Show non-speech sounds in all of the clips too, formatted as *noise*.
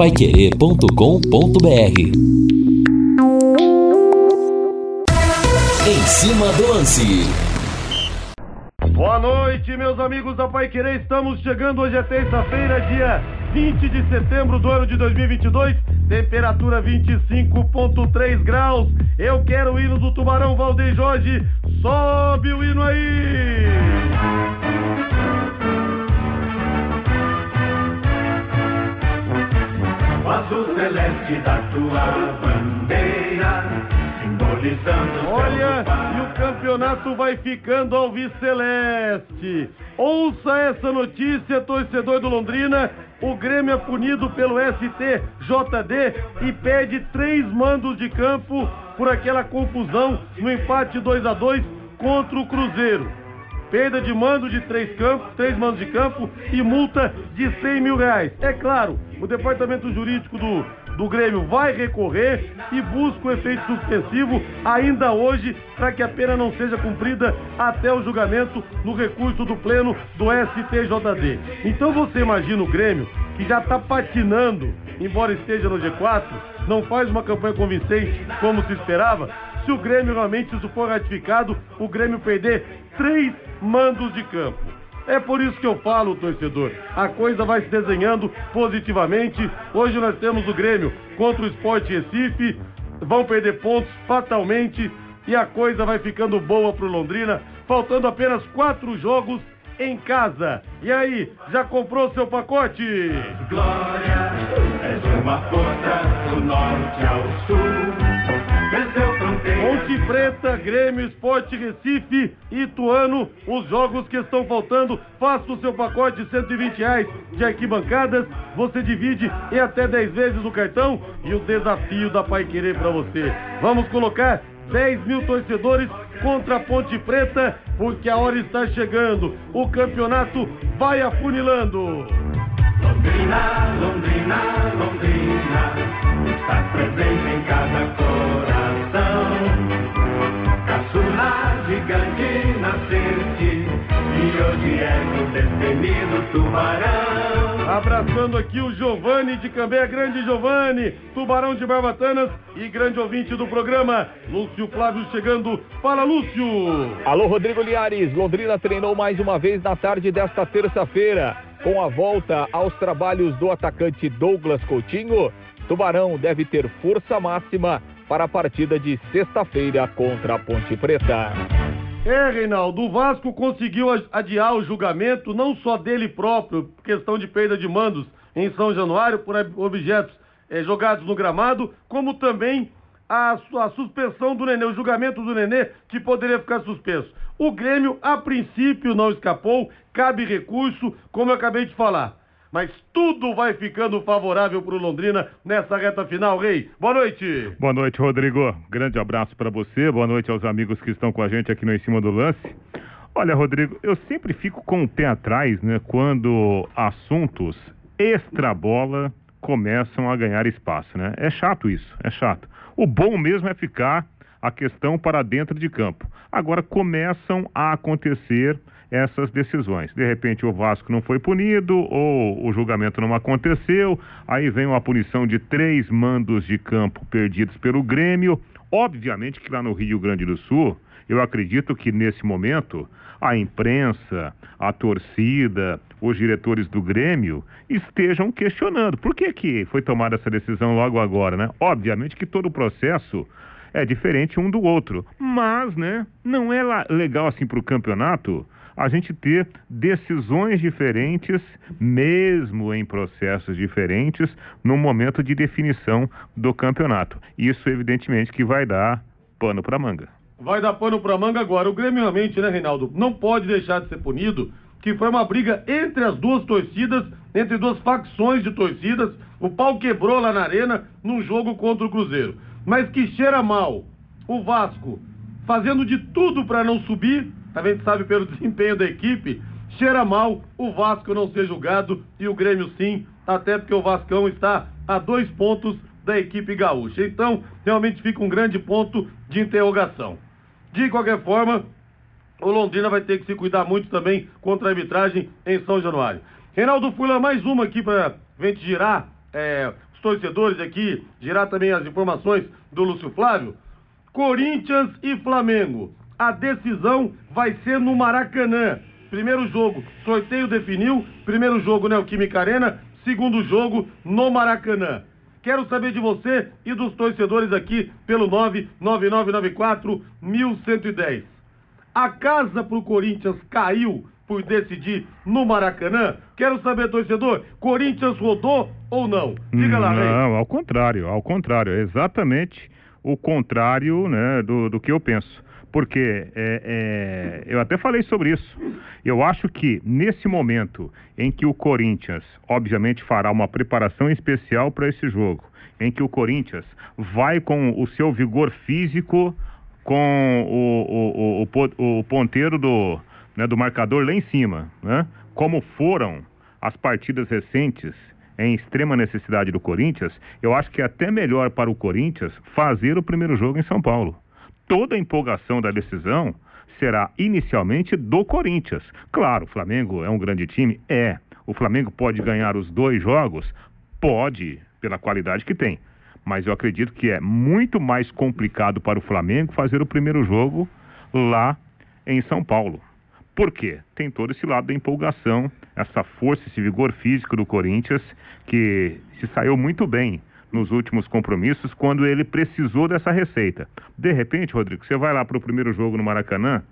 paiquerê.com.br Em cima do lance. Boa noite, meus amigos da Pai Querer. Estamos chegando hoje é terça-feira, dia 20 de setembro do ano de 2022. Temperatura 25.3 graus. Eu quero o hino do Tubarão Valdeir Jorge. Sobe o hino aí! O azul celeste da tua bandeira, simbolizando Olha, e o campeonato vai ficando alviceleste. Ouça essa notícia, torcedor do Londrina. O Grêmio é punido pelo STJD e pede três mandos de campo por aquela confusão no empate 2 a 2 contra o Cruzeiro. Perda de mando de três campos, três mandos de campo e multa de 100 mil reais. É claro, o departamento jurídico do, do Grêmio vai recorrer e busca o efeito suspensivo ainda hoje para que a pena não seja cumprida até o julgamento no recurso do pleno do STJD. Então você imagina o Grêmio que já está patinando, embora esteja no G4, não faz uma campanha convincente como se esperava. Se o Grêmio realmente, isso for ratificado, o Grêmio perder três mandos de campo. É por isso que eu falo, torcedor. A coisa vai se desenhando positivamente. Hoje nós temos o Grêmio contra o Sport Recife. Vão perder pontos fatalmente. E a coisa vai ficando boa pro Londrina. Faltando apenas quatro jogos em casa. E aí, já comprou seu pacote? glória. És uma força do norte ao sul. Ponte Preta, Grêmio, Esporte Recife, Ituano, os jogos que estão faltando. Faça o seu pacote de 120 reais de arquibancadas. Você divide em até 10 vezes o cartão e o desafio da Pai Querer para você. Vamos colocar 10 mil torcedores contra a Ponte Preta, porque a hora está chegando. O campeonato vai afunilando. Londrina, Londrina, Londrina, está presente em cada coração. Caçula gigante nascente, e hoje é o destemido tubarão. Abraçando aqui o Giovanni de Cambé, grande Giovanni, tubarão de Barbatanas e grande ouvinte do programa, Lúcio Flávio chegando. Fala, Lúcio! Alô, Rodrigo Liares. Londrina treinou mais uma vez na tarde desta terça-feira. Com a volta aos trabalhos do atacante Douglas Coutinho, Tubarão deve ter força máxima para a partida de sexta-feira contra a Ponte Preta. É, Reinaldo, o Vasco conseguiu adiar o julgamento, não só dele próprio, questão de perda de mandos em São Januário por ob- objetos eh, jogados no gramado, como também a, a suspensão do Nenê, o julgamento do Nenê, que poderia ficar suspenso. O Grêmio, a princípio, não escapou, cabe recurso, como eu acabei de falar. Mas tudo vai ficando favorável para o Londrina nessa reta final, Rei. Boa noite. Boa noite, Rodrigo. Grande abraço para você. Boa noite aos amigos que estão com a gente aqui no Em Cima do Lance. Olha, Rodrigo, eu sempre fico com o pé atrás, né, quando assuntos extra-bola começam a ganhar espaço, né? É chato isso, é chato. O bom mesmo é ficar a questão para dentro de campo. Agora começam a acontecer essas decisões. De repente o Vasco não foi punido ou o julgamento não aconteceu, aí vem uma punição de três mandos de campo perdidos pelo Grêmio. Obviamente que lá no Rio Grande do Sul, eu acredito que nesse momento a imprensa, a torcida, os diretores do Grêmio estejam questionando por que, que foi tomada essa decisão logo agora, né? Obviamente que todo o processo é diferente um do outro, mas, né, não é legal assim para o campeonato a gente ter decisões diferentes, mesmo em processos diferentes, no momento de definição do campeonato. Isso, evidentemente, que vai dar pano para manga. Vai dar pano pra manga agora. O Grêmio realmente, né, Reinaldo, não pode deixar de ser punido, que foi uma briga entre as duas torcidas, entre duas facções de torcidas. O pau quebrou lá na arena num jogo contra o Cruzeiro. Mas que cheira mal. O Vasco fazendo de tudo pra não subir, gente sabe pelo *laughs* desempenho da equipe, cheira mal o Vasco não ser julgado e o Grêmio sim, até porque o Vascão está a dois pontos da equipe gaúcha. Então, realmente fica um grande ponto de interrogação. De qualquer forma, o Londrina vai ter que se cuidar muito também contra a arbitragem em São Januário. Reinaldo Fula, mais uma aqui para gente girar é, os torcedores aqui, girar também as informações do Lúcio Flávio. Corinthians e Flamengo. A decisão vai ser no Maracanã. Primeiro jogo, sorteio definiu. Primeiro jogo, Neoquímica Arena. Segundo jogo, no Maracanã. Quero saber de você e dos torcedores aqui pelo 99994 1110. A casa pro Corinthians caiu por decidir no Maracanã? Quero saber, torcedor, Corinthians rodou ou não? Diga lá, Rei. Não, ao contrário, ao contrário, é exatamente o contrário né, do, do que eu penso. Porque é, é, eu até falei sobre isso. Eu acho que nesse momento em que o Corinthians, obviamente, fará uma preparação especial para esse jogo, em que o Corinthians vai com o seu vigor físico, com o, o, o, o, ponteiro do, né, do marcador lá em cima, né? Como foram as partidas recentes em extrema necessidade do Corinthians, eu acho que é até melhor para o Corinthians fazer o primeiro jogo em São Paulo. Toda a empolgação da decisão será inicialmente do Corinthians. Claro, o Flamengo é um grande time? É. O Flamengo pode ganhar os dois jogos? Pode, pela qualidade que tem. Mas eu acredito que é muito mais complicado para o Flamengo fazer o primeiro jogo lá em São Paulo. Por quê? Tem todo esse lado da empolgação, essa força, esse vigor físico do Corinthians, que se saiu muito bem nos últimos compromissos quando ele precisou dessa receita. De repente, Rodrigo, você vai lá para o primeiro jogo no Maracanã,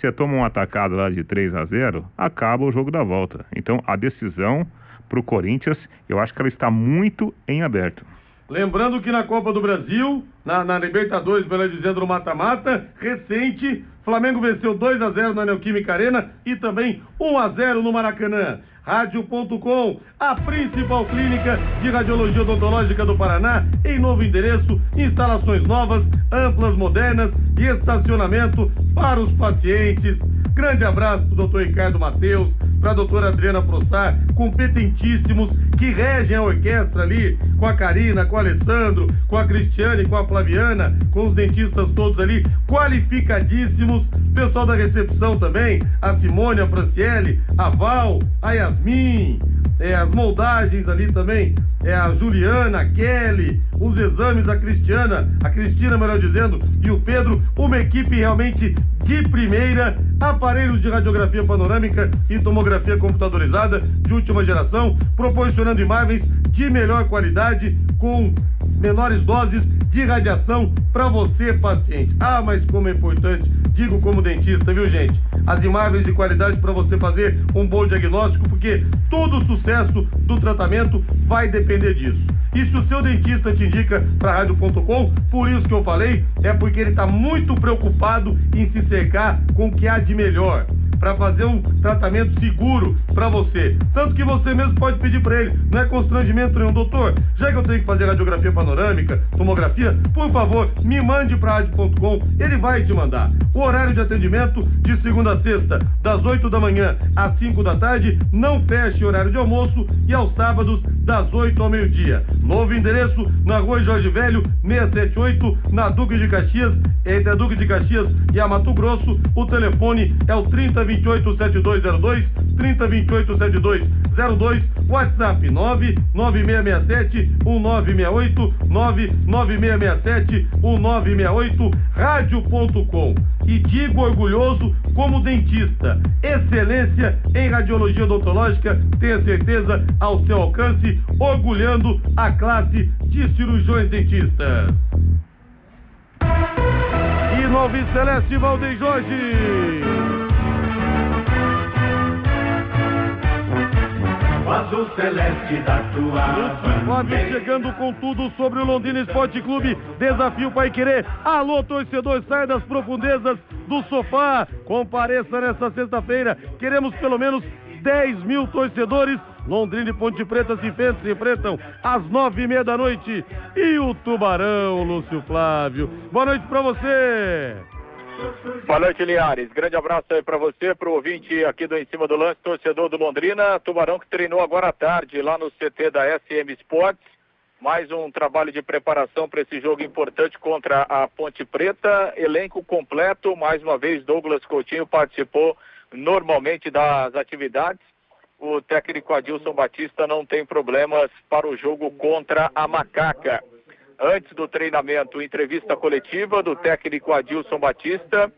você toma um atacado lá de 3 a 0, acaba o jogo da volta. Então, a decisão para o Corinthians, eu acho que ela está muito em aberto. Lembrando que na Copa do Brasil, na, na Libertadores, melhor dizendo, no mata-mata, recente, Flamengo venceu 2 a 0 na Neoquímica Arena e também 1 a 0 no Maracanã. Rádio.com, a principal clínica de radiologia odontológica do Paraná, em novo endereço, instalações novas, amplas, modernas e estacionamento para os pacientes. Grande abraço doutor Ricardo Matheus, para a doutora Adriana Prossar, competentíssimos, que regem a orquestra ali, com a Karina, com o Alessandro, com a Cristiane, com a Flaviana, com os dentistas todos ali, qualificadíssimos, pessoal da recepção também, a Simone, a Franciele, a Val, a Yasmin, é, as moldagens ali também, é a Juliana, a Kelly, os exames, a Cristiana, a Cristina, melhor dizendo, e o Pedro, uma equipe realmente de primeira, aparelhos de radiografia panorâmica e tomografia computadorizada de última geração, proporcionando imagens de melhor qualidade com menores doses de radiação para você, paciente. Ah, mas como é importante, digo como dentista, viu, gente? As imagens de qualidade para você fazer um bom diagnóstico, porque todo o sucesso do tratamento vai depender disso. E se o seu dentista te indica para rádio.com, por isso que eu falei, é porque ele está muito preocupado em se cercar com o que há de melhor para fazer um tratamento seguro para você. Tanto que você mesmo pode pedir para ele, não é constrangimento nenhum, doutor. Já que eu tenho que fazer radiografia panorâmica, tomografia, por favor, me mande para rádio.com, ele vai te mandar. O horário de atendimento de segunda a sexta, das 8 da manhã às 5 da tarde, não fecha horário de almoço e aos sábados das 8 ao meio-dia. Novo endereço na Rua Jorge Velho, 678, na Duque de Caxias, entre a Duque de Caxias e a Mato Grosso. O telefone é o 30 3028-7202, 3028-7202, WhatsApp 99667-1968, 99667-1968, rádio.com. E digo orgulhoso como dentista, excelência em radiologia odontológica, tenha certeza ao seu alcance, orgulhando a classe de cirurgiões dentistas. E no Alves Celeste Valdeir Jorge. O azul celeste da tua Fábio chegando com tudo sobre o Londrina Esporte Clube. Desafio Pai Querer. Alô, torcedor, sai das profundezas do sofá. Compareça nesta sexta-feira. Queremos pelo menos 10 mil torcedores. Londrina e Ponte Preta se enfrentam, se enfrentam às nove e meia da noite. E o Tubarão, Lúcio Flávio. Boa noite pra você. Boa noite, Linhares. Grande abraço aí para você, para o ouvinte aqui do Em Cima do Lance, torcedor do Londrina. Tubarão que treinou agora à tarde lá no CT da SM Sports. Mais um trabalho de preparação para esse jogo importante contra a Ponte Preta. Elenco completo. Mais uma vez, Douglas Coutinho participou normalmente das atividades. o técnico Adilson Batista não tem problemas para o jogo contra a Macaca. Antes do treinamento, entrevista coletiva do técnico Adilson Batista,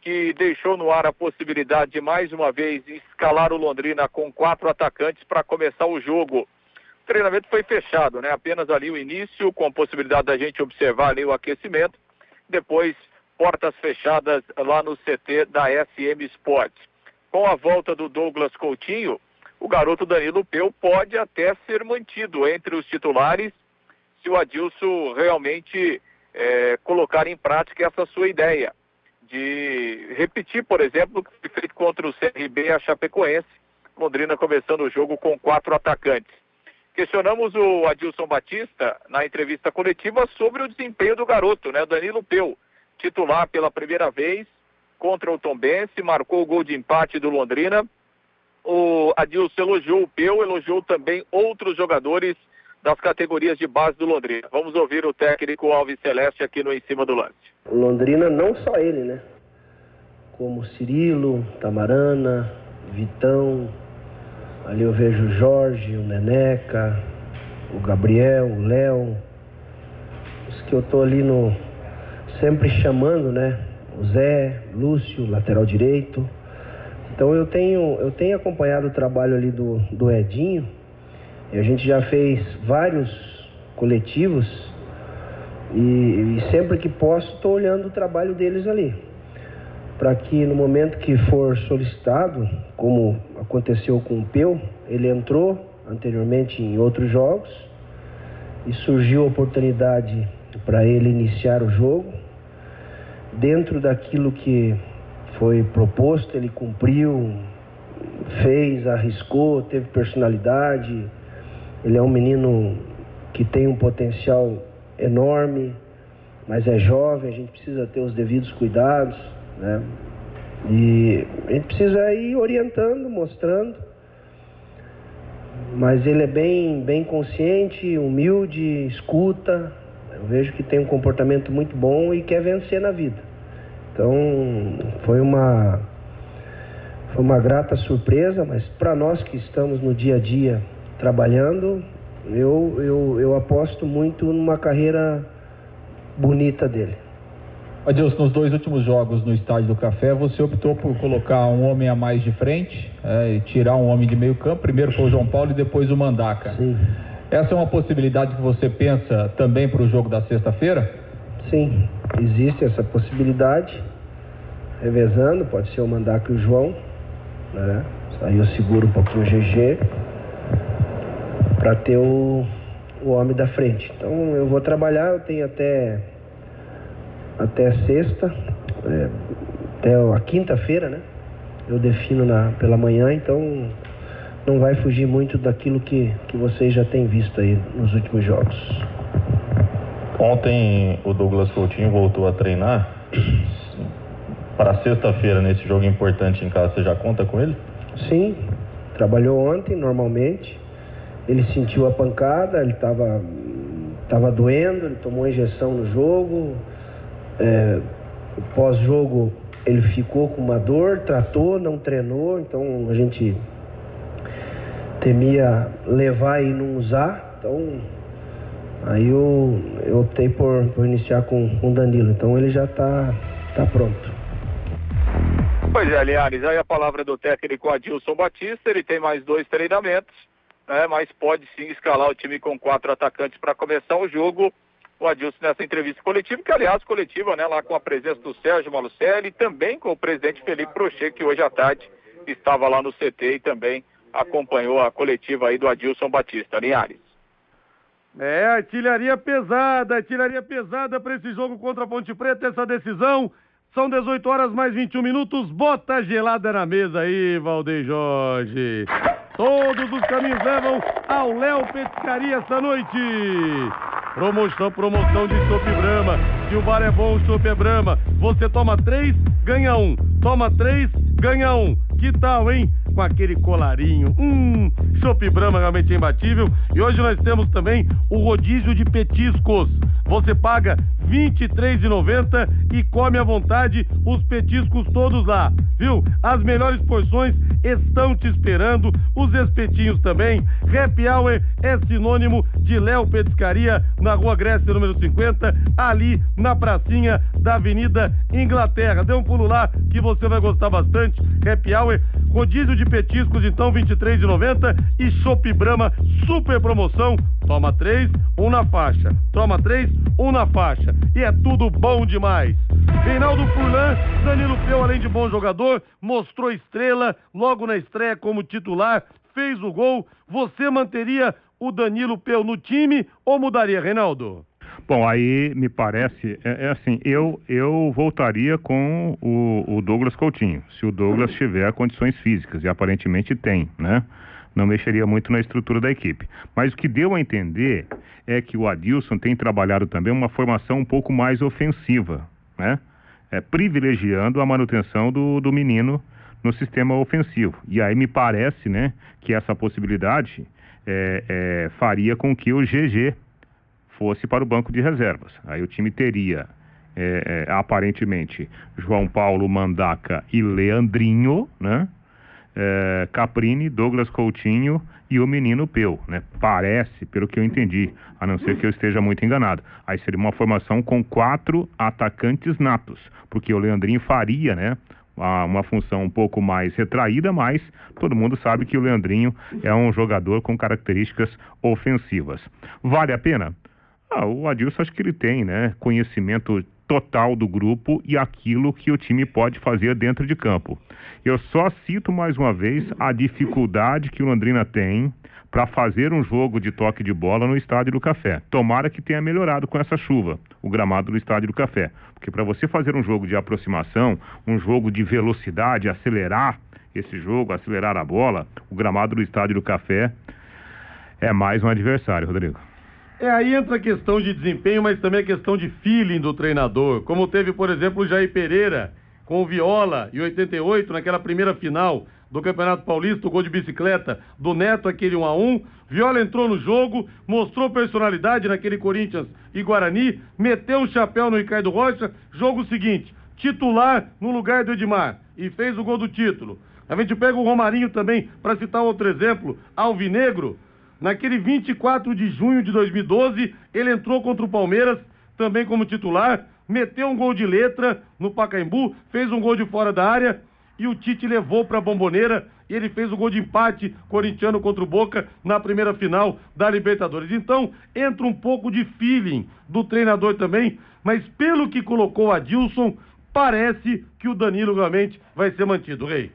que deixou no ar a possibilidade de mais uma vez escalar o Londrina com quatro atacantes para começar o jogo. O treinamento foi fechado, né? Apenas ali o início, com a possibilidade da gente observar ali o aquecimento. Depois, portas fechadas lá no CT da SM Sports. Com a volta do Douglas Coutinho, o garoto Danilo Peu pode até ser mantido entre os titulares se o Adilson realmente é, colocar em prática essa sua ideia de repetir, por exemplo, o que foi feito contra o CRB e a Chapecoense, Londrina começando o jogo com quatro atacantes. Questionamos o Adilson Batista na entrevista coletiva sobre o desempenho do garoto, né? Danilo Peu, titular pela primeira vez contra o Tombense, marcou o gol de empate do Londrina o Adilson elogiou o Peu, elogiou também outros jogadores das categorias de base do Londrina. Vamos ouvir o técnico Alves Celeste aqui no Em Cima do Lance. Londrina, não só ele, né? Como Cirilo, Tamarana, Vitão, ali eu vejo o Jorge, o Neneca, o Gabriel, o Léo, os que eu tô ali no sempre chamando, né? O Zé, Lúcio, lateral direito. Então eu tenho, eu tenho acompanhado o trabalho ali do, do Edinho, e a gente já fez vários coletivos, e, e sempre que posso estou olhando o trabalho deles ali. Para que no momento que for solicitado, como aconteceu com o Peu, ele entrou anteriormente em outros jogos e surgiu a oportunidade para ele iniciar o jogo dentro daquilo que foi proposto, ele cumpriu, fez, arriscou, teve personalidade. Ele é um menino que tem um potencial enorme, mas é jovem, a gente precisa ter os devidos cuidados, né? E a gente precisa ir orientando, mostrando. Mas ele é bem, bem consciente, humilde, escuta. Eu vejo que tem um comportamento muito bom e quer vencer na vida. Então foi uma foi uma grata surpresa, mas para nós que estamos no dia a dia trabalhando, eu, eu, eu aposto muito numa carreira bonita dele. Adilson, nos dois últimos jogos no Estádio do Café, você optou por colocar um homem a mais de frente é, e tirar um homem de meio campo. Primeiro foi o João Paulo e depois o Mandaca. Sim. Essa é uma possibilidade que você pensa também para o jogo da sexta-feira? Sim, existe essa possibilidade, revezando, pode ser o Mandaca e o João, né? Aí eu seguro um pouquinho o GG para ter o, o homem da frente. Então eu vou trabalhar, eu tenho até até sexta, é, até a quinta-feira, né? Eu defino na, pela manhã, então não vai fugir muito daquilo que, que vocês já têm visto aí nos últimos jogos. Ontem o Douglas Coutinho voltou a treinar. Para sexta-feira, nesse jogo importante em casa, você já conta com ele? Sim, trabalhou ontem normalmente. Ele sentiu a pancada, ele estava tava doendo, ele tomou injeção no jogo. É, Pós-jogo ele ficou com uma dor, tratou, não treinou, então a gente temia levar e não usar. Então Aí eu, eu optei por, por iniciar com o Danilo. Então ele já está tá pronto. Pois é, aliás, aí a palavra do técnico Adilson Batista, ele tem mais dois treinamentos, né, mas pode sim escalar o time com quatro atacantes para começar o jogo. O Adilson nessa entrevista coletiva, que aliás coletiva, né, lá com a presença do Sérgio Malucelli e também com o presidente Felipe Prochê, que hoje à tarde estava lá no CT e também acompanhou a coletiva aí do Adilson Batista. Linhares. É, artilharia pesada, artilharia pesada para esse jogo contra a Ponte Preta, essa decisão. São 18 horas mais 21 minutos. Bota gelada na mesa aí, Valdeir Jorge. Todos os caminhos levam ao Léo Pescaria essa noite. Promoção, promoção de Chopp Brama. Se o bar é bom, o é Brama. Você toma três, ganha um. Toma três, ganha um. Que tal, hein? Com aquele colarinho. Hum, Chopp Brahma realmente é imbatível. E hoje nós temos também o rodízio de petiscos. Você paga R$ 23,90 e come à vontade os petiscos todos lá, viu? As melhores porções estão te esperando, os espetinhos também. Happy Hour é sinônimo de Léo Petiscaria, na Rua Grécia, número 50, ali na pracinha da Avenida Inglaterra. Dê um pulo lá que você vai gostar bastante. Happy Hour, rodízio de petiscos, então R$ 23,90 e Chopp Brahma, super promoção. Toma três, um na faixa. Toma três, um na faixa. E é tudo bom demais. Reinaldo Furlan, Danilo Peu, além de bom jogador, mostrou estrela logo na estreia como titular, fez o gol. Você manteria o Danilo Peu no time ou mudaria, Reinaldo? Bom, aí me parece, é, é assim, eu, eu voltaria com o, o, Douglas Coutinho, se o Douglas tiver condições físicas, e aparentemente tem, né? Não mexeria muito na estrutura da equipe. Mas o que deu a entender é que o Adilson tem trabalhado também uma formação um pouco mais ofensiva, né? É, privilegiando a manutenção do, do menino no sistema ofensivo. E aí me parece, né, que essa possibilidade é, é, faria com que o GG fosse para o banco de reservas. Aí o time teria é, é, aparentemente João Paulo Mandaca e Leandrinho, né? É, Caprini, Douglas Coutinho e o menino Peu, né? Parece, pelo que eu entendi, a não ser que eu esteja muito enganado. Aí seria uma formação com quatro atacantes natos, porque o Leandrinho faria, né? uma função um pouco mais retraída, mas todo mundo sabe que o Leandrinho é um jogador com características ofensivas. Vale a pena? Ah, o Adilson acho que ele tem, né? Conhecimento total do grupo e aquilo que o time pode fazer dentro de campo. Eu só cito mais uma vez a dificuldade que o Londrina tem para fazer um jogo de toque de bola no Estádio do Café. Tomara que tenha melhorado com essa chuva, o gramado do Estádio do Café. Porque para você fazer um jogo de aproximação, um jogo de velocidade, acelerar esse jogo, acelerar a bola, o gramado do Estádio do Café é mais um adversário, Rodrigo. É, aí entra a questão de desempenho, mas também a questão de feeling do treinador. Como teve, por exemplo, o Jair Pereira com o Viola em 88, naquela primeira final do Campeonato Paulista, o gol de bicicleta do Neto, aquele 1 a 1 Viola entrou no jogo, mostrou personalidade naquele Corinthians e Guarani, meteu o um chapéu no Ricardo Rocha, jogo seguinte, titular no lugar do Edmar e fez o gol do título. A gente pega o Romarinho também, para citar outro exemplo, Alvinegro, Naquele 24 de junho de 2012, ele entrou contra o Palmeiras, também como titular, meteu um gol de letra no Pacaembu, fez um gol de fora da área e o Tite levou para a bomboneira e ele fez o gol de empate corintiano contra o Boca na primeira final da Libertadores. Então, entra um pouco de feeling do treinador também, mas pelo que colocou a Dilson, parece que o Danilo realmente vai ser mantido, Rei.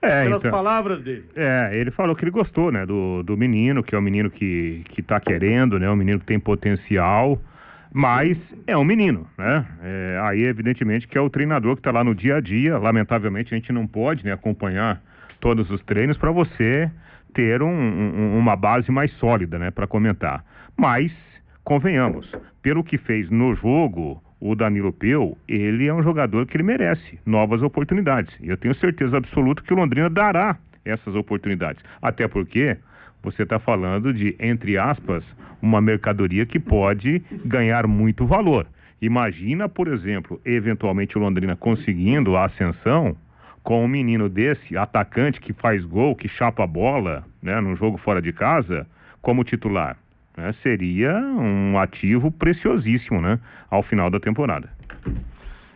É, pelas então, palavras dele. É, ele falou que ele gostou, né, do, do menino, que é um menino que, que tá querendo, né, um menino que tem potencial, mas é um menino, né? É, aí, evidentemente, que é o treinador que está lá no dia a dia. Lamentavelmente, a gente não pode né, acompanhar todos os treinos para você ter um, um, uma base mais sólida, né, para comentar. Mas, convenhamos, pelo que fez no jogo, o Danilo Peu, ele é um jogador que ele merece novas oportunidades. E eu tenho certeza absoluta que o Londrina dará essas oportunidades. Até porque você está falando de, entre aspas, uma mercadoria que pode ganhar muito valor. Imagina, por exemplo, eventualmente o Londrina conseguindo a ascensão com um menino desse, atacante que faz gol, que chapa a bola, né, num jogo fora de casa, como titular né, seria um ativo preciosíssimo né, ao final da temporada.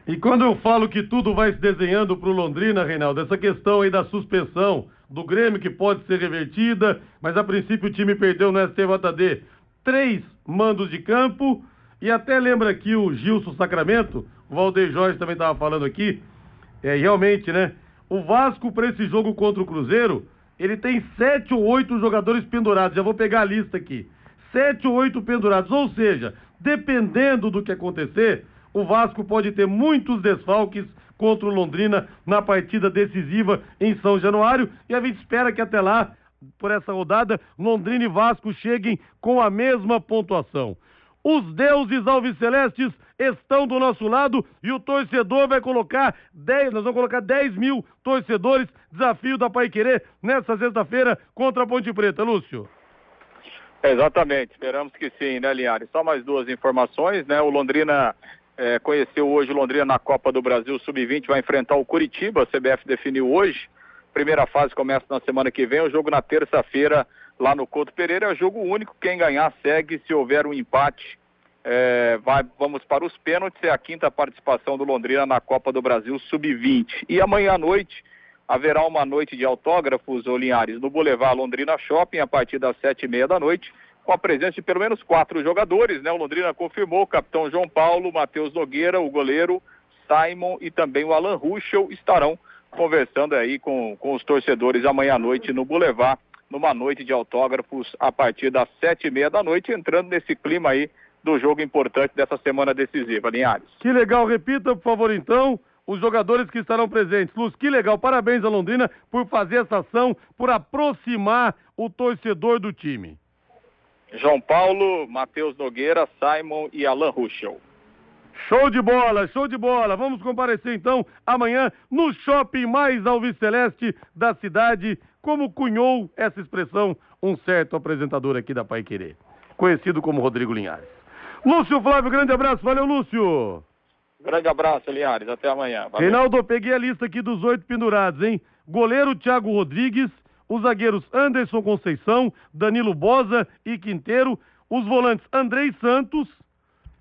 E quando eu falo que tudo vai se desenhando para o Londrina, Reinaldo, essa questão aí da suspensão do Grêmio que pode ser revertida, mas a princípio o time perdeu no STJD três mandos de campo e até lembra aqui o Gilson Sacramento, o Valdeir Jorge também estava falando aqui, é realmente, né? O Vasco para esse jogo contra o Cruzeiro, ele tem sete ou oito jogadores pendurados. Já vou pegar a lista aqui sete ou oito pendurados. Ou seja, dependendo do que acontecer, o Vasco pode ter muitos desfalques contra o Londrina na partida decisiva em São Januário. E a gente espera que até lá, por essa rodada, Londrina e Vasco cheguem com a mesma pontuação. Os deuses alvicelestes estão do nosso lado e o torcedor vai colocar 10, nós vamos colocar 10 mil torcedores, desafio da Pai Querer, nessa sexta-feira contra a Ponte Preta. Lúcio. Exatamente, esperamos que sim, né, Linhares? Só mais duas informações, né? O Londrina é, conheceu hoje o Londrina na Copa do Brasil Sub-20, vai enfrentar o Curitiba, a CBF definiu hoje. Primeira fase começa na semana que vem, o jogo na terça-feira lá no Couto Pereira, é jogo único, quem ganhar segue, se houver um empate, é, vai, vamos para os pênaltis, é a quinta participação do Londrina na Copa do Brasil Sub-20. E amanhã à noite haverá uma noite de autógrafos, ô Linhares, no Boulevard Londrina Shopping, a partir das sete e meia da noite, com a presença de pelo menos quatro jogadores, né? O Londrina confirmou o capitão João Paulo, Matheus Nogueira, o goleiro Simon e também o Alan Ruschel estarão conversando aí com, com os torcedores amanhã à noite no Boulevard, numa noite de autógrafos a partir das sete e meia da noite, entrando nesse clima aí do jogo importante dessa semana decisiva, Linhares. Que legal, repita, por favor, então, os jogadores que estarão presentes. Luz, que legal, parabéns a Londrina por fazer essa ação, por aproximar o torcedor do time. João Paulo, Matheus Nogueira, Simon e Alan Ruschel. Show de bola, show de bola. Vamos comparecer então amanhã no shopping mais alviceleste da cidade, como cunhou essa expressão um certo apresentador aqui da Pai Querer, conhecido como Rodrigo Linhares. Lúcio Flávio, grande abraço. Valeu, Lúcio. Grande abraço, Linhares. Até amanhã. Valeu. Reinaldo, peguei a lista aqui dos oito pendurados, hein? Goleiro Thiago Rodrigues, os zagueiros Anderson Conceição, Danilo Bosa e Quinteiro, os volantes Andrei Santos,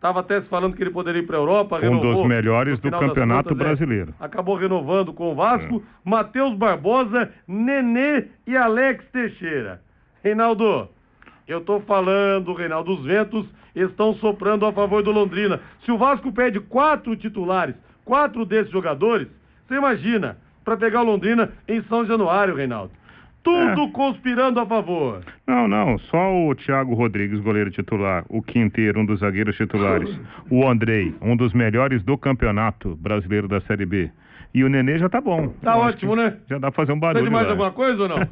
estava até se falando que ele poderia ir para a Europa, um dos melhores do Campeonato contas, é, Brasileiro. É, acabou renovando com o Vasco, é. Matheus Barbosa, Nenê e Alex Teixeira. Reinaldo, eu estou falando, Reinaldo, os ventos estão soprando a favor do Londrina. Se o Vasco pede quatro titulares, quatro desses jogadores, você imagina, para pegar o Londrina em São Januário, Reinaldo. Tudo é. conspirando a favor. Não, não, só o Thiago Rodrigues, goleiro titular, o Quinteiro, um dos zagueiros titulares, o Andrei, um dos melhores do campeonato brasileiro da Série B. E o Nenê já tá bom. Tá Eu ótimo, né? Já dá pra fazer um barulho. De mais lá. alguma coisa ou não? *laughs*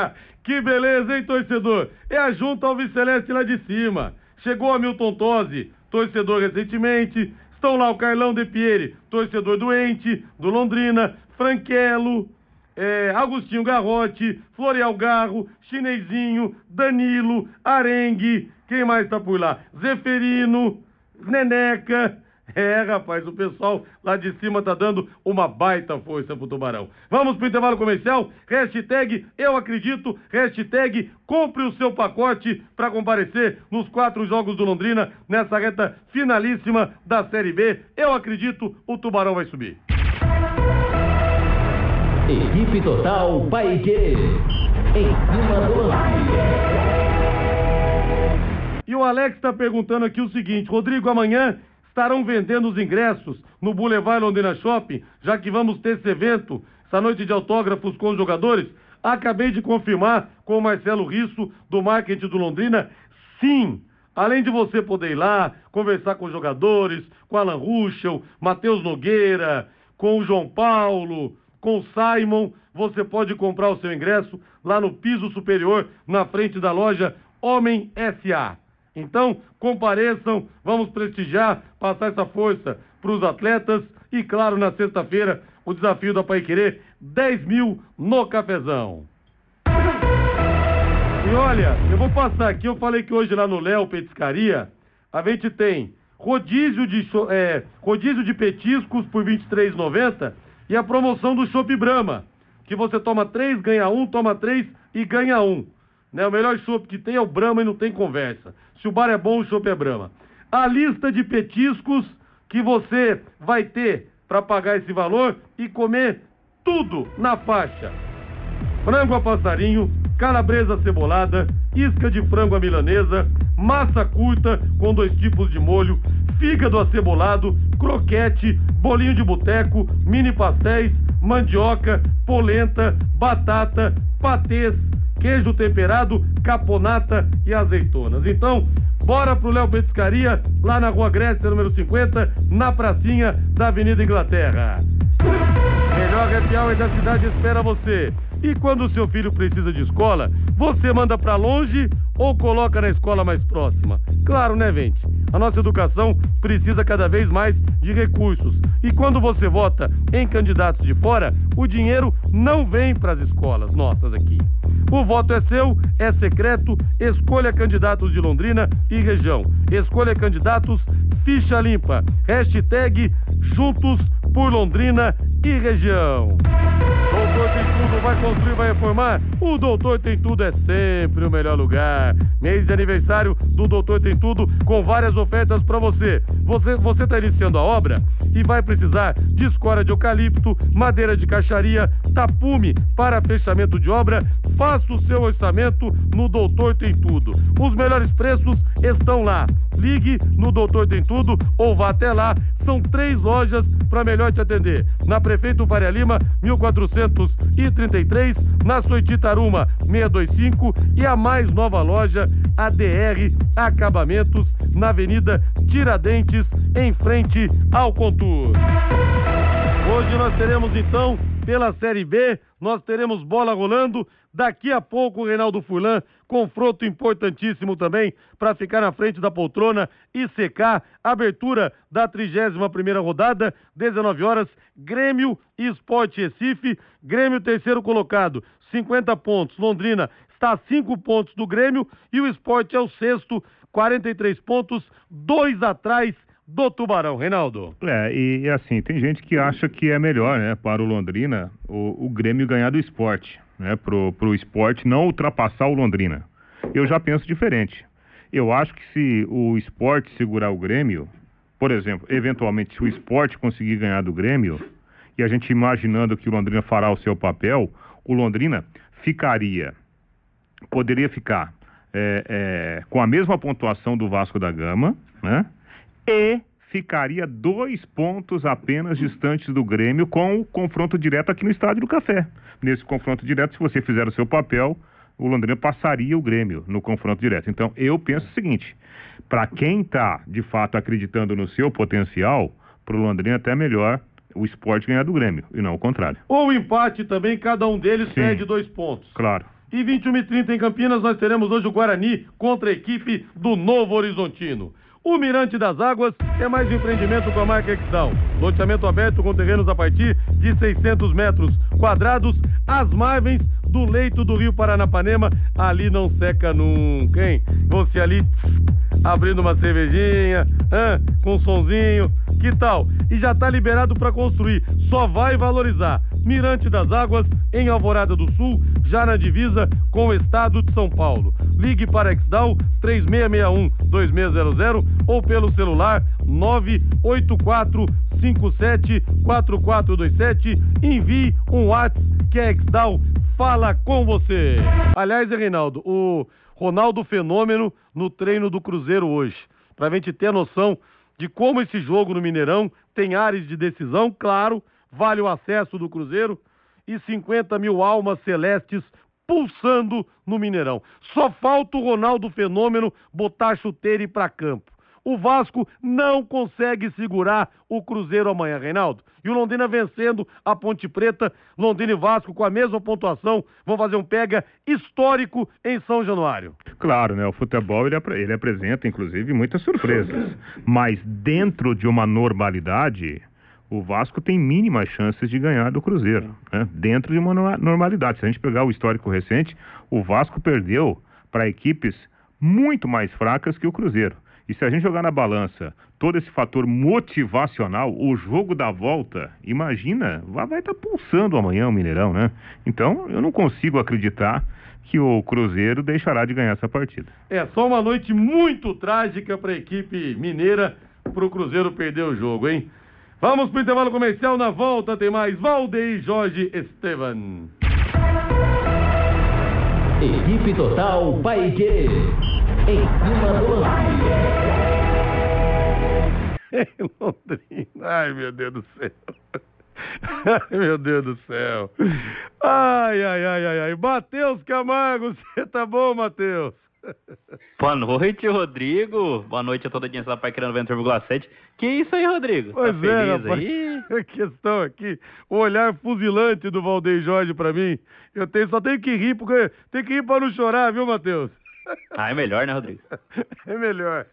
*laughs* que beleza, hein, torcedor? É a junta ao Celeste lá de cima. Chegou a Milton Tosi, torcedor recentemente. Estão lá o Carlão De Pieri, torcedor doente, do Londrina. Franquelo, é, Agostinho Garrote, Florial Garro, Chinesinho, Danilo, Arengue, quem mais tá por lá? Zeferino, Neneca. *laughs* É, rapaz, o pessoal lá de cima tá dando uma baita força pro Tubarão. Vamos pro intervalo comercial? Hashtag eu acredito, hashtag compre o seu pacote para comparecer nos quatro jogos do Londrina nessa reta finalíssima da Série B. Eu acredito, o Tubarão vai subir. Equipe Total Paique. Em cima do lance. E o Alex está perguntando aqui o seguinte: Rodrigo, amanhã estarão vendendo os ingressos no Boulevard Londrina Shopping, já que vamos ter esse evento, essa noite de autógrafos com os jogadores? Acabei de confirmar com o Marcelo Risso, do marketing do Londrina, sim. Além de você poder ir lá, conversar com os jogadores, com Alan Ruschel, Matheus Nogueira, com o João Paulo, com Simon, você pode comprar o seu ingresso lá no piso superior, na frente da loja Homem SA. Então, compareçam, vamos prestigiar, passar essa força para os atletas e, claro, na sexta-feira, o desafio da Pai Querer, 10 mil no cafezão. E olha, eu vou passar aqui, eu falei que hoje lá no Léo Petiscaria, a gente tem rodízio de, é, rodízio de petiscos por R$ 23,90 e a promoção do Chopp Brahma, que você toma três, ganha um, toma três e ganha um. Né? O melhor chopp que tem é o Brahma e não tem conversa. Se o bar é bom, o chopp é Brahma. A lista de petiscos que você vai ter para pagar esse valor e comer tudo na faixa. Frango a passarinho, calabresa cebolada, isca de frango à milanesa, massa curta com dois tipos de molho, fígado acebolado, croquete, bolinho de boteco, mini pastéis, mandioca, polenta, batata, patês, queijo temperado, caponata e azeitonas. Então, bora pro Léo Petiscaria, lá na Rua Grécia, número 50, na pracinha da Avenida Inglaterra. Melhor happy hour da cidade espera você. E quando o seu filho precisa de escola, você manda para longe ou coloca na escola mais próxima? Claro, né, gente? A nossa educação precisa cada vez mais de recursos. E quando você vota em candidatos de fora, o dinheiro não vem para as escolas nossas aqui. O voto é seu, é secreto. Escolha candidatos de Londrina e região. Escolha candidatos ficha limpa. Hashtag Juntos por Londrina e região. Vai construir, vai reformar? O Doutor Tem Tudo é sempre o melhor lugar. Mês de aniversário do Doutor Tem Tudo com várias ofertas para você. Você você está iniciando a obra e vai precisar de escora de eucalipto, madeira de caixaria, tapume para fechamento de obra. Faça o seu orçamento no Doutor Tem Tudo. Os melhores preços estão lá. Ligue no Doutor Tem Tudo ou vá até lá. São três lojas para melhor te atender. Na Prefeito Faria Lima, 1433, na Soititaruma, 625 e a mais nova loja, ADR Acabamentos, na Avenida Tiradentes, em frente ao Contur. Hoje nós teremos então, pela Série B, nós teremos bola rolando. Daqui a pouco o Reinaldo Furlan, confronto importantíssimo também para ficar na frente da poltrona e secar. Abertura da 31ª rodada, 19 horas, Grêmio e Esporte Recife. Grêmio terceiro colocado, 50 pontos. Londrina está a 5 pontos do Grêmio e o Esporte é o sexto, 43 pontos, dois atrás do Tubarão, Reinaldo. É, e, assim, tem gente que acha que é melhor, né, para o Londrina, o, o Grêmio ganhar do esporte, né, pro, pro esporte não ultrapassar o Londrina. Eu já penso diferente. Eu acho que se o esporte segurar o Grêmio, por exemplo, eventualmente se o esporte conseguir ganhar do Grêmio, e a gente imaginando que o Londrina fará o seu papel, o Londrina ficaria, poderia ficar é, é, com a mesma pontuação do Vasco da Gama, né? E ficaria dois pontos apenas distantes do Grêmio com o confronto direto aqui no Estádio do Café. Nesse confronto direto, se você fizer o seu papel, o Londrina passaria o Grêmio no confronto direto. Então, eu penso o seguinte: para quem está de fato acreditando no seu potencial, para o Londrina até melhor o esporte ganhar do Grêmio, e não o contrário. Ou empate também, cada um deles Sim. perde dois pontos. Claro. E 21 e 30 em Campinas, nós teremos hoje o Guarani contra a equipe do Novo Horizontino. O Mirante das Águas é mais um empreendimento com a marca Exdal. Loteamento aberto com terrenos a partir de 600 metros quadrados, às margens do leito do Rio Paranapanema. Ali não seca nunca, hein? Você ali *tsk* abrindo uma cervejinha, hã? com um sonzinho, que tal? E já está liberado para construir, só vai valorizar. Mirante das Águas, em Alvorada do Sul, já na divisa com o estado de São Paulo. Ligue para Exdal 3661-2600 ou pelo celular 984574427. Envie um WhatsApp que a Exdal fala com você. Aliás, Reinaldo, o Ronaldo Fenômeno no treino do Cruzeiro hoje. Pra gente ter noção de como esse jogo no Mineirão tem áreas de decisão, claro, vale o acesso do Cruzeiro e 50 mil almas celestes pulsando no Mineirão. Só falta o Ronaldo Fenômeno botar chuteira e pra campo. O Vasco não consegue segurar o Cruzeiro amanhã, Reinaldo. E o Londrina vencendo a Ponte Preta, Londrina e Vasco com a mesma pontuação, vão fazer um pega histórico em São Januário. Claro, né? O futebol ele, ele apresenta, inclusive, muitas surpresas. Mas dentro de uma normalidade, o Vasco tem mínimas chances de ganhar do Cruzeiro. Né? Dentro de uma no- normalidade. Se a gente pegar o histórico recente, o Vasco perdeu para equipes muito mais fracas que o Cruzeiro. E se a gente jogar na balança todo esse fator motivacional, o jogo da volta, imagina, vai estar pulsando amanhã o Mineirão, né? Então, eu não consigo acreditar que o Cruzeiro deixará de ganhar essa partida. É só uma noite muito trágica para a equipe mineira, para o Cruzeiro perder o jogo, hein? Vamos para o intervalo comercial. Na volta tem mais Valdeir Jorge Estevan. Equipe Total Paique. Em cima do lance. *laughs* Em Londrina. Ai, meu Deus do céu. *laughs* Ai, meu Deus do céu. Ai, ai, ai, ai, ai. Matheus Camargo, *laughs* você tá bom, Matheus? *laughs* Boa noite, Rodrigo. Boa noite a toda a audiência da Pai Querendo 90,7. Que isso aí, Rodrigo? Pois tá é, feliz rapaz. aí? *laughs* A questão aqui, o olhar fuzilante do Valdeir Jorge pra mim. Eu tenho, só tenho que rir, porque tem que rir pra não chorar, viu, Matheus? *laughs* Ah, é melhor, né, Rodrigo? É melhor.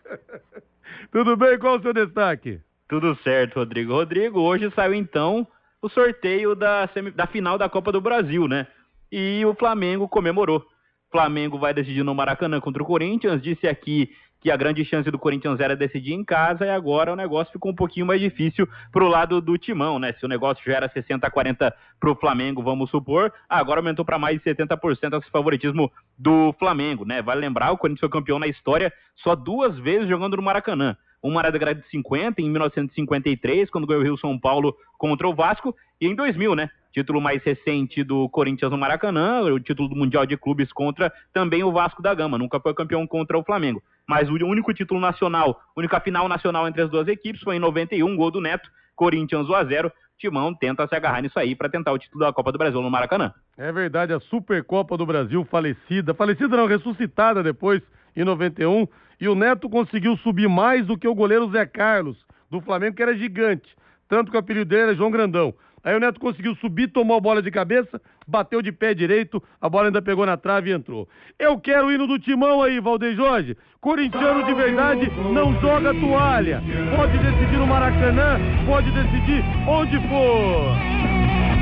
Tudo bem? Qual o seu destaque? Tudo certo, Rodrigo. Rodrigo, hoje saiu então o sorteio da, da final da Copa do Brasil, né? E o Flamengo comemorou. Flamengo vai decidir no Maracanã contra o Corinthians. Disse aqui que a grande chance do Corinthians era decidir em casa e agora o negócio ficou um pouquinho mais difícil pro lado do Timão, né? Se o negócio já era 60 a 40 pro Flamengo, vamos supor, agora aumentou para mais de 70% esse favoritismo do Flamengo, né? Vale lembrar, o Corinthians foi campeão na história só duas vezes jogando no Maracanã. Uma na década de 50, em 1953, quando ganhou o Rio São Paulo contra o Vasco, e em 2000, né? Título mais recente do Corinthians no Maracanã, o título do Mundial de Clubes contra também o Vasco da Gama. Nunca foi campeão contra o Flamengo. Mas o único título nacional, única final nacional entre as duas equipes foi em 91, gol do Neto, Corinthians 1 a 0 Timão tenta se agarrar nisso aí para tentar o título da Copa do Brasil no Maracanã. É verdade, a Supercopa do Brasil falecida, falecida não, ressuscitada depois em 91, e o Neto conseguiu subir mais do que o goleiro Zé Carlos, do Flamengo, que era gigante, tanto que o apelido dele era João Grandão. Aí o Neto conseguiu subir, tomou a bola de cabeça, bateu de pé direito, a bola ainda pegou na trave e entrou. Eu quero o hino do Timão aí, Valdeir Jorge. Corintiano de verdade não joga toalha. Pode decidir no Maracanã, pode decidir onde for.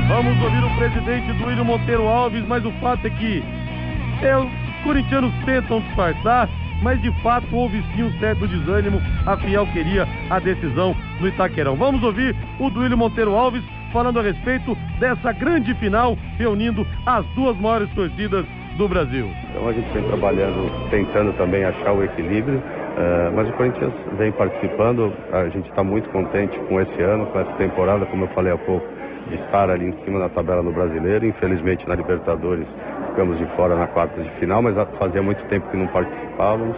Vamos ouvir o presidente do William Monteiro Alves, mas o fato é que é, os corintianos tentam disfarçar, mas de fato houve sim um certo desânimo. A Fiel queria a decisão no Itaquerão. Vamos ouvir o Duílio Monteiro Alves falando a respeito dessa grande final, reunindo as duas maiores torcidas do Brasil. Então a gente vem trabalhando, tentando também achar o equilíbrio, eh, mas o Corinthians vem participando, a gente está muito contente com esse ano, com essa temporada, como eu falei há pouco, de estar ali em cima da tabela no brasileiro. Infelizmente na Libertadores ficamos de fora na quarta de final, mas fazia muito tempo que não participávamos.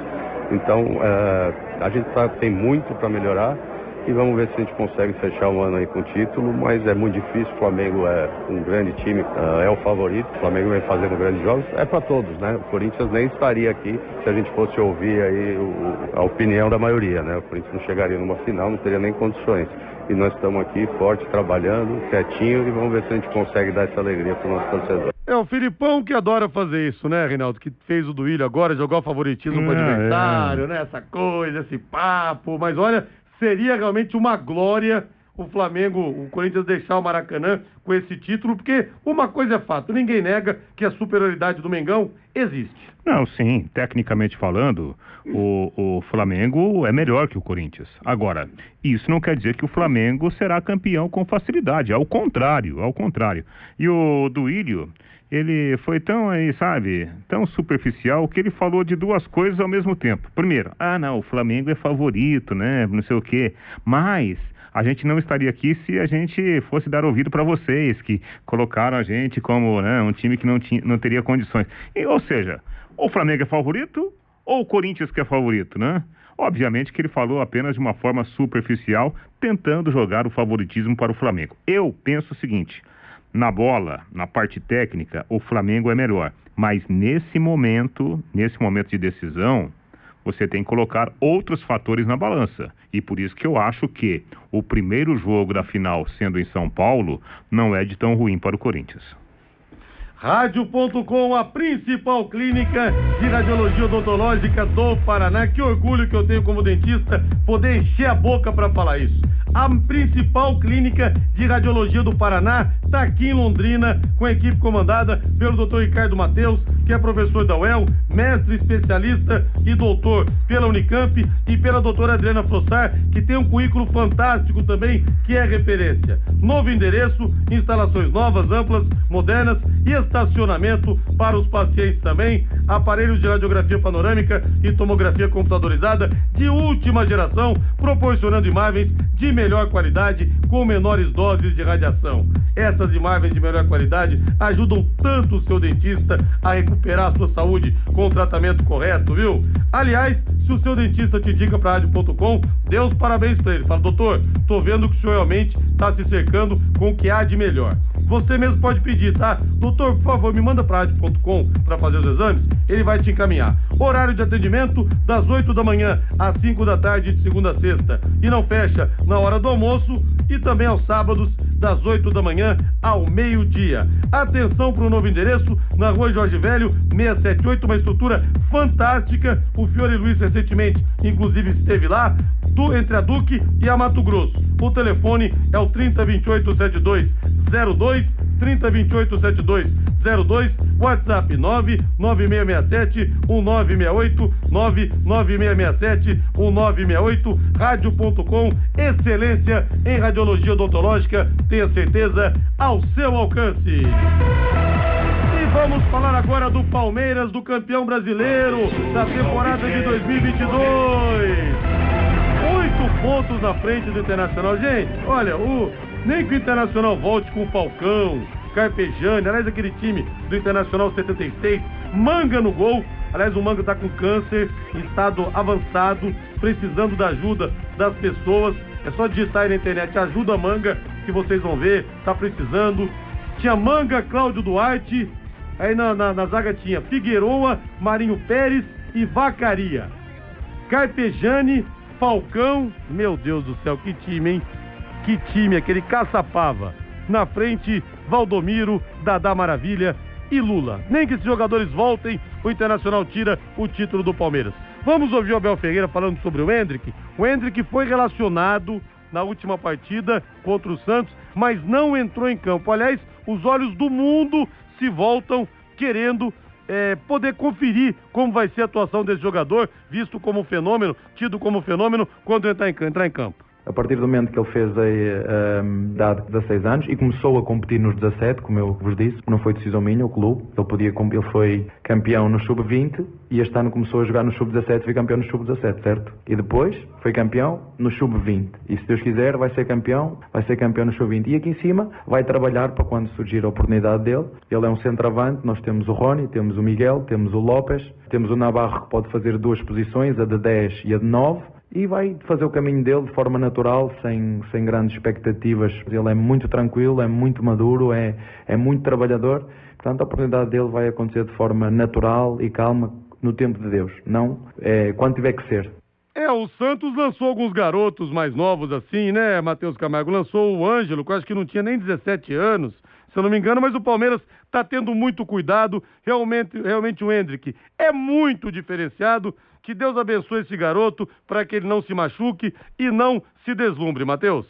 Então eh, a gente tá, tem muito para melhorar e vamos ver se a gente consegue fechar o ano aí com o título, mas é muito difícil. O Flamengo é um grande time, eh, é o favorito. O Flamengo vem fazendo grandes jogos, é para todos, né? O Corinthians nem estaria aqui se a gente fosse ouvir aí o- a opinião da maioria, né? O Corinthians não chegaria numa final, não teria nem condições. E nós estamos aqui forte, trabalhando, quietinho, e vamos ver se a gente consegue dar essa alegria para o nosso torcedor. É o Filipão que adora fazer isso, né, Reinaldo? Que fez o Duílio agora, jogar o favoritismo pro Ah, é. adversário, né? Essa coisa, esse papo. Mas olha, seria realmente uma glória o Flamengo, o Corinthians deixar o Maracanã com esse título, porque uma coisa é fato, ninguém nega que a superioridade do Mengão existe. Não, sim, tecnicamente falando, o, o Flamengo é melhor que o Corinthians. Agora, isso não quer dizer que o Flamengo será campeão com facilidade, ao contrário, ao contrário. E o Duílio, ele foi tão aí, sabe, tão superficial que ele falou de duas coisas ao mesmo tempo. Primeiro, ah não, o Flamengo é favorito, né, não sei o quê, mas a gente não estaria aqui se a gente fosse dar ouvido para vocês, que colocaram a gente como né, um time que não, tinha, não teria condições. E, ou seja, ou o Flamengo é favorito, ou o Corinthians que é favorito, né? Obviamente que ele falou apenas de uma forma superficial, tentando jogar o favoritismo para o Flamengo. Eu penso o seguinte: na bola, na parte técnica, o Flamengo é melhor. Mas nesse momento, nesse momento de decisão, você tem que colocar outros fatores na balança. E por isso que eu acho que o primeiro jogo da final, sendo em São Paulo, não é de tão ruim para o Corinthians. Rádio.com, a principal clínica de radiologia odontológica do Paraná. Que orgulho que eu tenho como dentista poder encher a boca para falar isso. A principal clínica de radiologia do Paraná está aqui em Londrina, com a equipe comandada pelo Dr. Ricardo Mateus, que é professor da UEL, mestre especialista e doutor pela Unicamp, e pela doutora Adriana Frossar, que tem um currículo fantástico também, que é referência. Novo endereço, instalações novas, amplas, modernas e estacionamento para os pacientes também, aparelhos de radiografia panorâmica e tomografia computadorizada de última geração, proporcionando imagens de melhor qualidade com menores doses de radiação. Essas imagens de melhor qualidade ajudam tanto o seu dentista a recuperar a sua saúde com o tratamento correto, viu? Aliás, se o seu dentista te indica para rádio.com, dê os parabéns para ele. Fala, doutor, tô vendo que o senhor realmente está se cercando com o que há de melhor. Você mesmo pode pedir, tá? Doutor, por favor, me manda para rádio.com para fazer os exames, ele vai te encaminhar. Horário de atendimento das 8 da manhã às 5 da tarde de segunda a sexta. E não fecha na hora do almoço e também aos sábados das 8 da manhã ao meio-dia. Atenção para o novo endereço na rua Jorge Velho, 678, uma estrutura fantástica. O Fiore Luiz recentemente, inclusive, esteve lá. Du, entre a Duque e a Mato Grosso. O telefone é o 3028 7202 3028 7202 WhatsApp 99667 1968 99667 1968 rádio.com excelência em radiologia odontológica tenha certeza ao seu alcance. Vamos falar agora do Palmeiras, do campeão brasileiro da temporada de 2022 oito pontos na frente do Internacional. Gente, olha, o, nem que o Internacional volte com o Falcão, Carpejane, aliás, aquele time do Internacional 76, Manga no gol. Aliás, o Manga está com câncer, em estado avançado, precisando da ajuda das pessoas. É só digitar aí na internet, ajuda Manga, que vocês vão ver, tá precisando. Tinha Manga, Cláudio Duarte, aí na, na, na zaga tinha Figueroa, Marinho Pérez e Vacaria. Carpejane, Falcão, meu Deus do céu, que time, hein? Que time, aquele caçapava. Na frente, Valdomiro, Dadá Maravilha e Lula. Nem que esses jogadores voltem, o Internacional tira o título do Palmeiras. Vamos ouvir o Abel Ferreira falando sobre o Hendrick. O Hendrick foi relacionado na última partida contra o Santos, mas não entrou em campo. Aliás, os olhos do mundo se voltam querendo é, poder conferir como vai ser a atuação desse jogador, visto como fenômeno, tido como fenômeno, quando entrar em, entrar em campo. A partir do momento que ele fez a idade de 16 anos e começou a competir nos 17, como eu vos disse, não foi decisão minha, o clube. Ele, podia, ele foi campeão no sub-20 e este ano começou a jogar no sub-17 e foi campeão no sub-17, certo? E depois foi campeão no sub-20. E se Deus quiser, vai ser campeão, vai ser campeão no sub-20. E aqui em cima vai trabalhar para quando surgir a oportunidade dele. Ele é um centroavante, nós temos o Rony, temos o Miguel, temos o Lopes, temos o Navarro que pode fazer duas posições, a de 10 e a de 9 e vai fazer o caminho dele de forma natural, sem, sem grandes expectativas. Ele é muito tranquilo, é muito maduro, é, é muito trabalhador. Portanto, a oportunidade dele vai acontecer de forma natural e calma no tempo de Deus, não é, quando tiver que ser. É, o Santos lançou alguns garotos mais novos assim, né, Matheus Camargo? Lançou o Ângelo, que eu acho que não tinha nem 17 anos, se eu não me engano, mas o Palmeiras está tendo muito cuidado. Realmente, realmente o Hendrick é muito diferenciado. Que Deus abençoe esse garoto para que ele não se machuque e não se deslumbre, Matheus.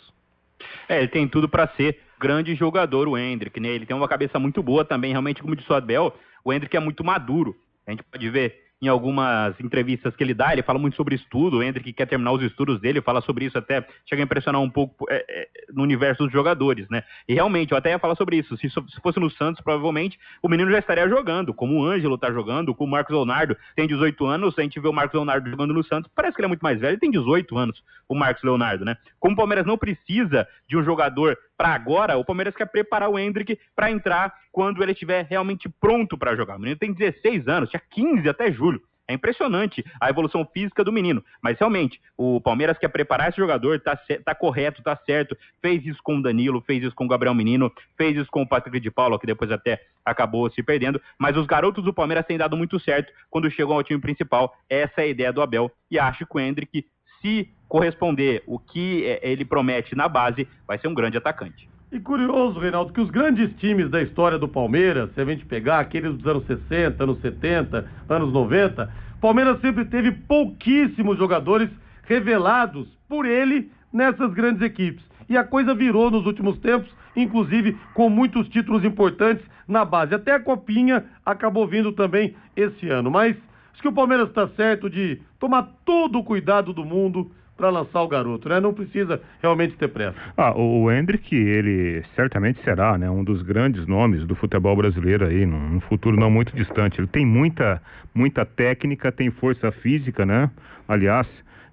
É, ele tem tudo para ser grande jogador, o Hendrick, né? Ele tem uma cabeça muito boa também, realmente, como disse o Abel, o Hendrick é muito maduro. A gente pode ver em algumas entrevistas que ele dá, ele fala muito sobre estudo, o Hendrick quer terminar os estudos dele, fala sobre isso até, chega a impressionar um pouco é, é, no universo dos jogadores, né? E realmente, eu até ia falar sobre isso, se, se fosse no Santos, provavelmente o menino já estaria jogando, como o Ângelo tá jogando, como o Marcos Leonardo tem 18 anos, a gente vê o Marcos Leonardo jogando no Santos, parece que ele é muito mais velho, ele tem 18 anos, o Marcos Leonardo, né? Como o Palmeiras não precisa de um jogador para agora, o Palmeiras quer preparar o Hendrick para entrar quando ele estiver realmente pronto para jogar. O menino tem 16 anos, tinha 15 até julho. É impressionante a evolução física do menino. Mas realmente, o Palmeiras quer preparar esse jogador, tá, tá correto, tá certo. Fez isso com o Danilo, fez isso com o Gabriel Menino, fez isso com o Patrick de Paulo, que depois até acabou se perdendo. Mas os garotos do Palmeiras têm dado muito certo quando chegam ao time principal. Essa é a ideia do Abel. E acho que o Hendrick, se corresponder o que é, ele promete na base, vai ser um grande atacante. E curioso, Reinaldo, que os grandes times da história do Palmeiras, se a gente pegar aqueles dos anos 60, anos 70, anos 90, Palmeiras sempre teve pouquíssimos jogadores revelados por ele nessas grandes equipes. E a coisa virou nos últimos tempos, inclusive com muitos títulos importantes na base. Até a Copinha acabou vindo também esse ano. Mas acho que o Palmeiras está certo de tomar todo o cuidado do mundo para lançar o garoto, né? Não precisa realmente ter pressa. Ah, o Hendrick, ele certamente será, né, um dos grandes nomes do futebol brasileiro aí, num, futuro não muito distante. Ele tem muita, muita técnica, tem força física, né? Aliás,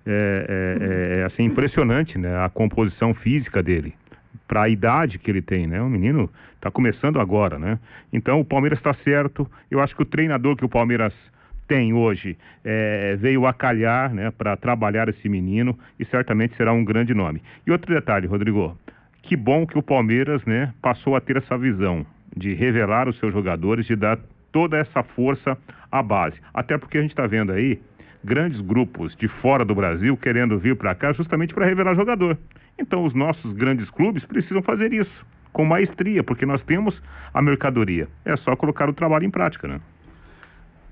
é, é, é assim impressionante, né? A composição física dele para a idade que ele tem, né? O menino está começando agora, né? Então o Palmeiras está certo. Eu acho que o treinador que o Palmeiras tem hoje é, veio a calhar né, para trabalhar esse menino e certamente será um grande nome. E outro detalhe, Rodrigo, que bom que o Palmeiras né, passou a ter essa visão de revelar os seus jogadores, de dar toda essa força à base. Até porque a gente está vendo aí grandes grupos de fora do Brasil querendo vir para cá justamente para revelar jogador. Então os nossos grandes clubes precisam fazer isso com maestria, porque nós temos a mercadoria. É só colocar o trabalho em prática, né?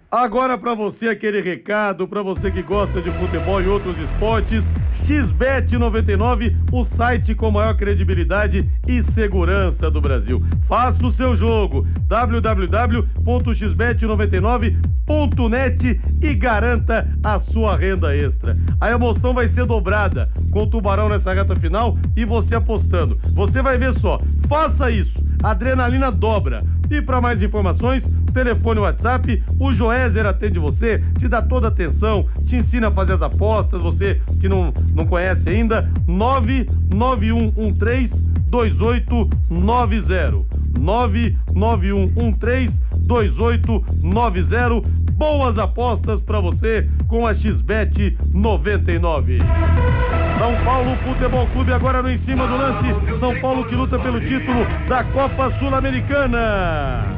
Agora para você aquele recado, para você que gosta de futebol e outros esportes, XBET99, o site com maior credibilidade e segurança do Brasil. Faça o seu jogo, www.xbet99.net e garanta a sua renda extra. A emoção vai ser dobrada com o Tubarão nessa reta final e você apostando. Você vai ver só, faça isso, adrenalina dobra. E para mais informações, telefone WhatsApp, o Joézer atende você, te dá toda a atenção, te ensina a fazer as apostas, você que não, não conhece ainda, 99113 2890. 99113 2890. Boas apostas para você com a XBET 99. São Paulo Futebol Clube agora no em cima do lance. São Paulo que luta pelo título da Copa Sul-Americana.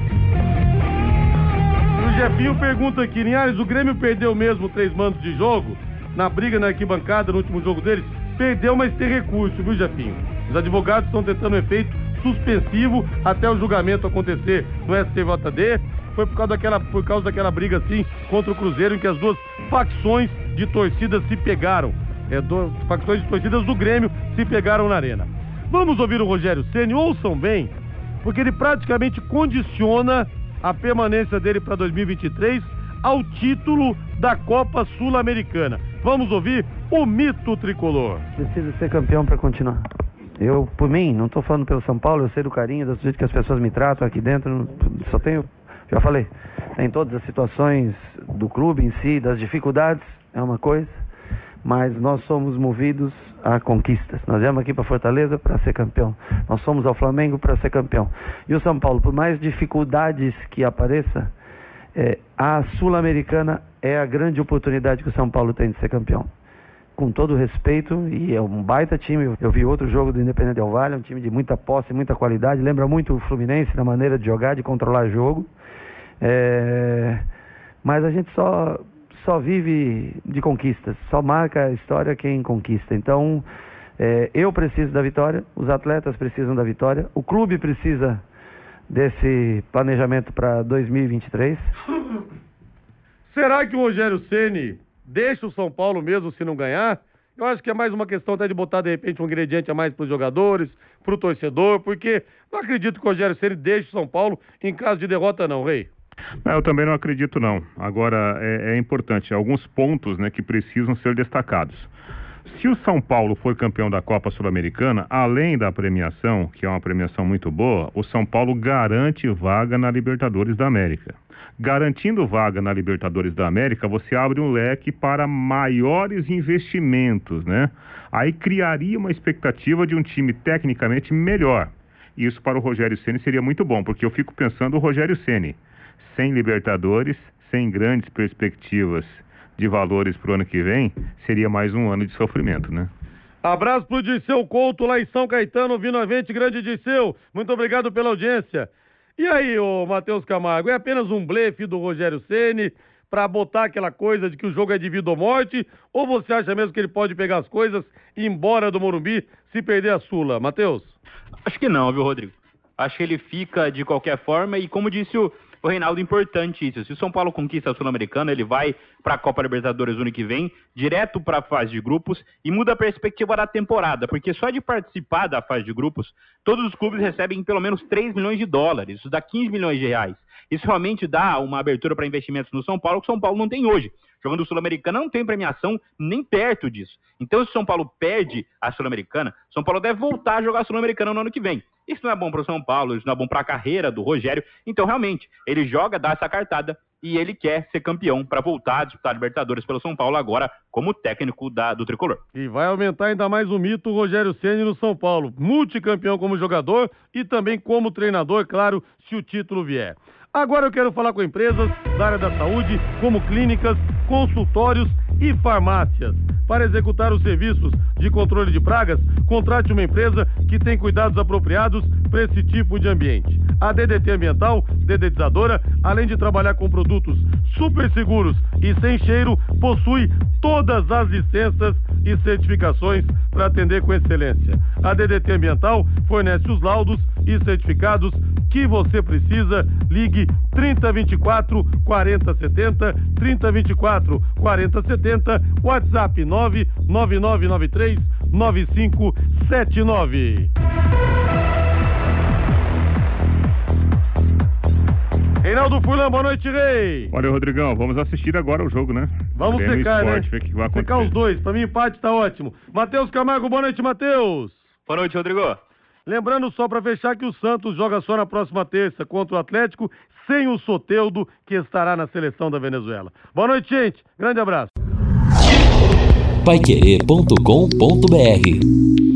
O Jefinho pergunta aqui, Linhares, o Grêmio perdeu mesmo três mandos de jogo? Na briga na arquibancada, no último jogo deles? Perdeu, mas tem recurso, viu, Jefinho? Os advogados estão tentando um efeito suspensivo até o julgamento acontecer no STJD. Foi por causa daquela, por causa daquela briga assim contra o Cruzeiro em que as duas facções de torcidas se pegaram. É, duas facções de torcidas do Grêmio se pegaram na arena. Vamos ouvir o Rogério Ceni, ouçam bem, porque ele praticamente condiciona a permanência dele para 2023 ao título da Copa Sul-Americana. Vamos ouvir o mito tricolor. Preciso ser campeão para continuar. Eu, por mim, não estou falando pelo São Paulo, eu sei do carinho, do jeito que as pessoas me tratam aqui dentro, só tenho, já falei, tem todas as situações do clube em si, das dificuldades, é uma coisa, mas nós somos movidos a conquistas. Nós viemos aqui para Fortaleza para ser campeão. Nós somos ao Flamengo para ser campeão. E o São Paulo, por mais dificuldades que apareça, é, a Sul-Americana é a grande oportunidade que o São Paulo tem de ser campeão com todo respeito, e é um baita time. Eu vi outro jogo do Independente Del Valle, um time de muita posse, muita qualidade. Lembra muito o Fluminense na maneira de jogar, de controlar jogo. É... Mas a gente só, só vive de conquistas, só marca a história quem conquista. Então, é, eu preciso da vitória, os atletas precisam da vitória, o clube precisa desse planejamento para 2023. *laughs* Será que o Rogério Ceni deixa o São Paulo mesmo se não ganhar. Eu acho que é mais uma questão até de botar, de repente, um ingrediente a mais para os jogadores, para o torcedor, porque não acredito que o Rogério Ceni deixe o São Paulo em caso de derrota, não, Rei. Eu também não acredito, não. Agora, é, é importante, alguns pontos né, que precisam ser destacados. Se o São Paulo for campeão da Copa Sul-Americana, além da premiação, que é uma premiação muito boa, o São Paulo garante vaga na Libertadores da América. Garantindo vaga na Libertadores da América, você abre um leque para maiores investimentos, né? Aí criaria uma expectativa de um time tecnicamente melhor. Isso para o Rogério Ceni seria muito bom, porque eu fico pensando o Rogério Ceni sem Libertadores, sem grandes perspectivas de valores para o ano que vem, seria mais um ano de sofrimento, né? Abraço pro Disseu Couto lá em São Caetano, ouvindo a gente, grande Disseu. Muito obrigado pela audiência. E aí, ô Matheus Camargo, é apenas um blefe do Rogério Ceni para botar aquela coisa de que o jogo é de vida ou morte? Ou você acha mesmo que ele pode pegar as coisas e ir embora do Morumbi se perder a Sula? Matheus? Acho que não, viu, Rodrigo? Acho que ele fica de qualquer forma e, como disse o o Reinaldo, importante isso. Se o São Paulo conquista a Sul-Americana, ele vai para a Copa Libertadores no ano que vem, direto para a fase de grupos e muda a perspectiva da temporada, porque só de participar da fase de grupos, todos os clubes recebem pelo menos 3 milhões de dólares, isso dá 15 milhões de reais. Isso realmente dá uma abertura para investimentos no São Paulo que o São Paulo não tem hoje. Jogando Sul-Americana não tem premiação nem perto disso. Então, se o São Paulo perde a Sul-Americana, São Paulo deve voltar a jogar Sul-Americana no ano que vem. Isso não é bom para o São Paulo, isso não é bom para a carreira do Rogério. Então, realmente, ele joga, dá essa cartada e ele quer ser campeão para voltar a disputar Libertadores pelo São Paulo agora como técnico da, do tricolor. E vai aumentar ainda mais o mito Rogério Ceni no São Paulo, multicampeão como jogador e também como treinador, claro, se o título vier. Agora eu quero falar com empresas da área da saúde, como clínicas, consultórios e farmácias. Para executar os serviços de controle de pragas, contrate uma empresa que tem cuidados apropriados para esse tipo de ambiente. A DDT Ambiental, dedetizadora, além de trabalhar com produtos super seguros e sem cheiro, possui todas as licenças e certificações para atender com excelência. A DDT Ambiental fornece os laudos e certificados que você precisa. Ligue 3024 4070, 3024 4070, WhatsApp 99993 9579. Reinaldo Fulan, boa noite, Rei. Olha, Rodrigão, vamos assistir agora o jogo, né? Vamos Grêmio secar, Esporte, né? ver que vai Secar os dois. Pra mim, empate tá ótimo. Matheus Camargo, boa noite, Matheus. Boa noite, Rodrigo. Lembrando só pra fechar que o Santos joga só na próxima terça contra o Atlético, sem o Soteudo, que estará na seleção da Venezuela. Boa noite, gente. Grande abraço. Paiquerê.com.br